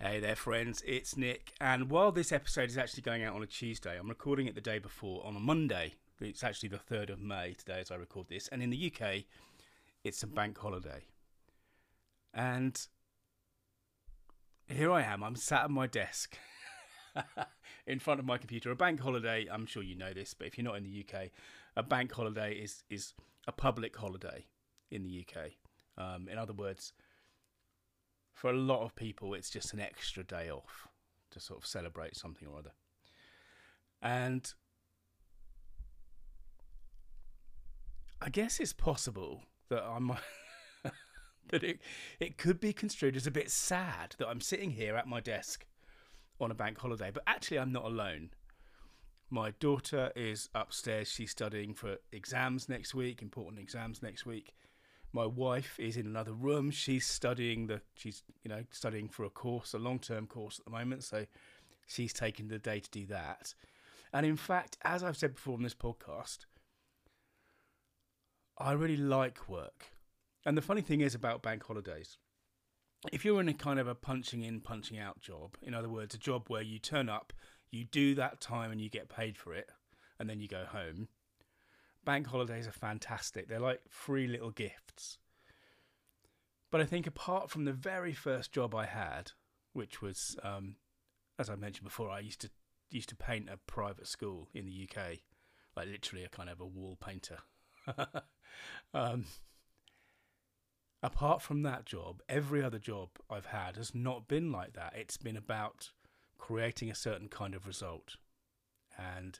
Hey there, friends. It's Nick. And while this episode is actually going out on a Tuesday, I'm recording it the day before on a Monday. It's actually the 3rd of May today as I record this. And in the UK, it's a bank holiday. And here I am. I'm sat at my desk in front of my computer. A bank holiday, I'm sure you know this, but if you're not in the UK, a bank holiday is, is a public holiday in the UK. Um, in other words, for a lot of people, it's just an extra day off to sort of celebrate something or other. And I guess it's possible that I'm that it it could be construed as a bit sad that I'm sitting here at my desk on a bank holiday, but actually I'm not alone. My daughter is upstairs. She's studying for exams next week, important exams next week my wife is in another room. She's studying the she's you know studying for a course, a long term course at the moment. So she's taking the day to do that. And in fact, as I've said before on this podcast, I really like work. And the funny thing is about bank holidays, if you're in a kind of a punching in, punching out job, in other words, a job where you turn up, you do that time and you get paid for it, and then you go home, bank holidays are fantastic. They're like free little gifts. But I think apart from the very first job I had, which was, um, as I mentioned before, I used to used to paint a private school in the UK, like literally a kind of a wall painter. um, apart from that job, every other job I've had has not been like that. It's been about creating a certain kind of result. And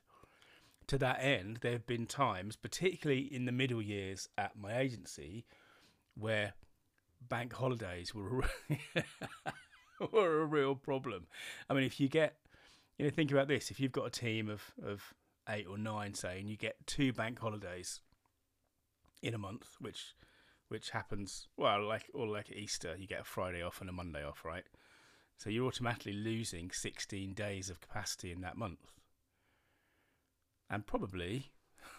to that end, there have been times, particularly in the middle years at my agency, where bank holidays were a, were a real problem. I mean, if you get, you know, think about this: if you've got a team of of eight or nine, say, and you get two bank holidays in a month, which which happens well, like or like Easter, you get a Friday off and a Monday off, right? So you're automatically losing 16 days of capacity in that month and probably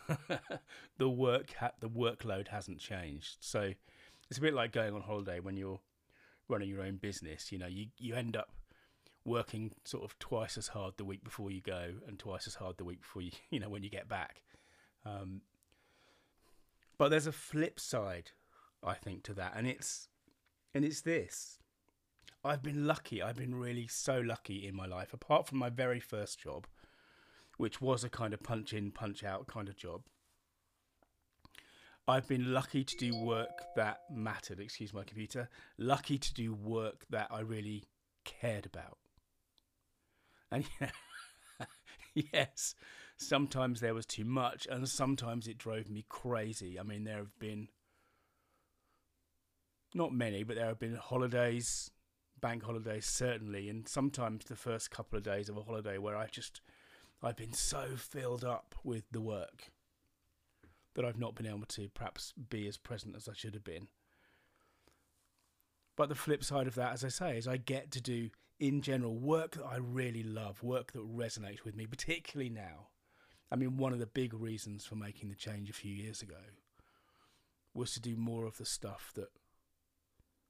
the work ha- the workload hasn't changed. So it's a bit like going on holiday when you're running your own business. You know, you you end up working sort of twice as hard the week before you go and twice as hard the week before you you know when you get back. Um, but there's a flip side, I think, to that, and it's and it's this. I've been lucky. I've been really so lucky in my life. Apart from my very first job, which was a kind of punch in, punch out kind of job. I've been lucky to do work that mattered, excuse my computer, lucky to do work that I really cared about. And yeah, yes, sometimes there was too much, and sometimes it drove me crazy. I mean, there have been not many, but there have been holidays, bank holidays, certainly, and sometimes the first couple of days of a holiday where I just I've been so filled up with the work that I've not been able to perhaps be as present as I should have been. But the flip side of that, as I say, is I get to do, in general, work that I really love, work that resonates with me, particularly now. I mean, one of the big reasons for making the change a few years ago was to do more of the stuff that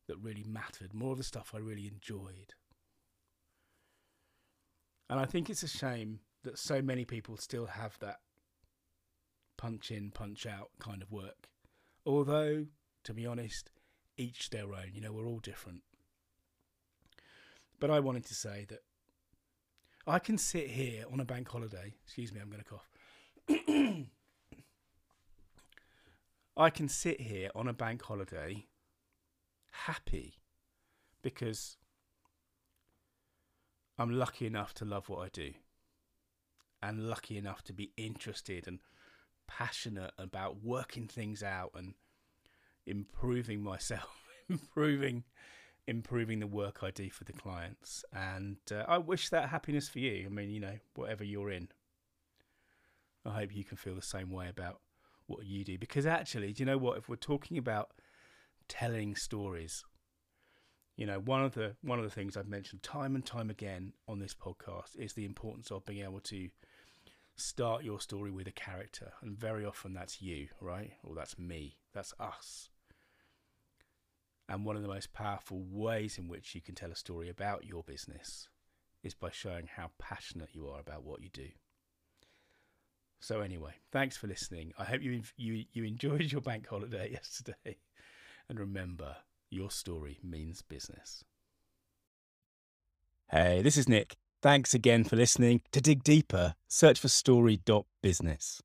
that really mattered, more of the stuff I really enjoyed. And I think it's a shame that so many people still have that punch in, punch out kind of work. Although, to be honest, each their own. You know, we're all different. But I wanted to say that I can sit here on a bank holiday. Excuse me, I'm going to cough. I can sit here on a bank holiday happy because I'm lucky enough to love what I do and lucky enough to be interested and passionate about working things out and improving myself, improving improving the work I do for the clients. And uh, I wish that happiness for you. I mean, you know, whatever you're in. I hope you can feel the same way about what you do because actually, do you know what if we're talking about telling stories you know one of the one of the things I've mentioned time and time again on this podcast is the importance of being able to start your story with a character, and very often that's you, right? Or that's me, that's us. And one of the most powerful ways in which you can tell a story about your business is by showing how passionate you are about what you do. So anyway, thanks for listening. I hope you you you enjoyed your bank holiday yesterday. And remember, your story means business. Hey, this is Nick. Thanks again for listening. To dig deeper, search for story.business.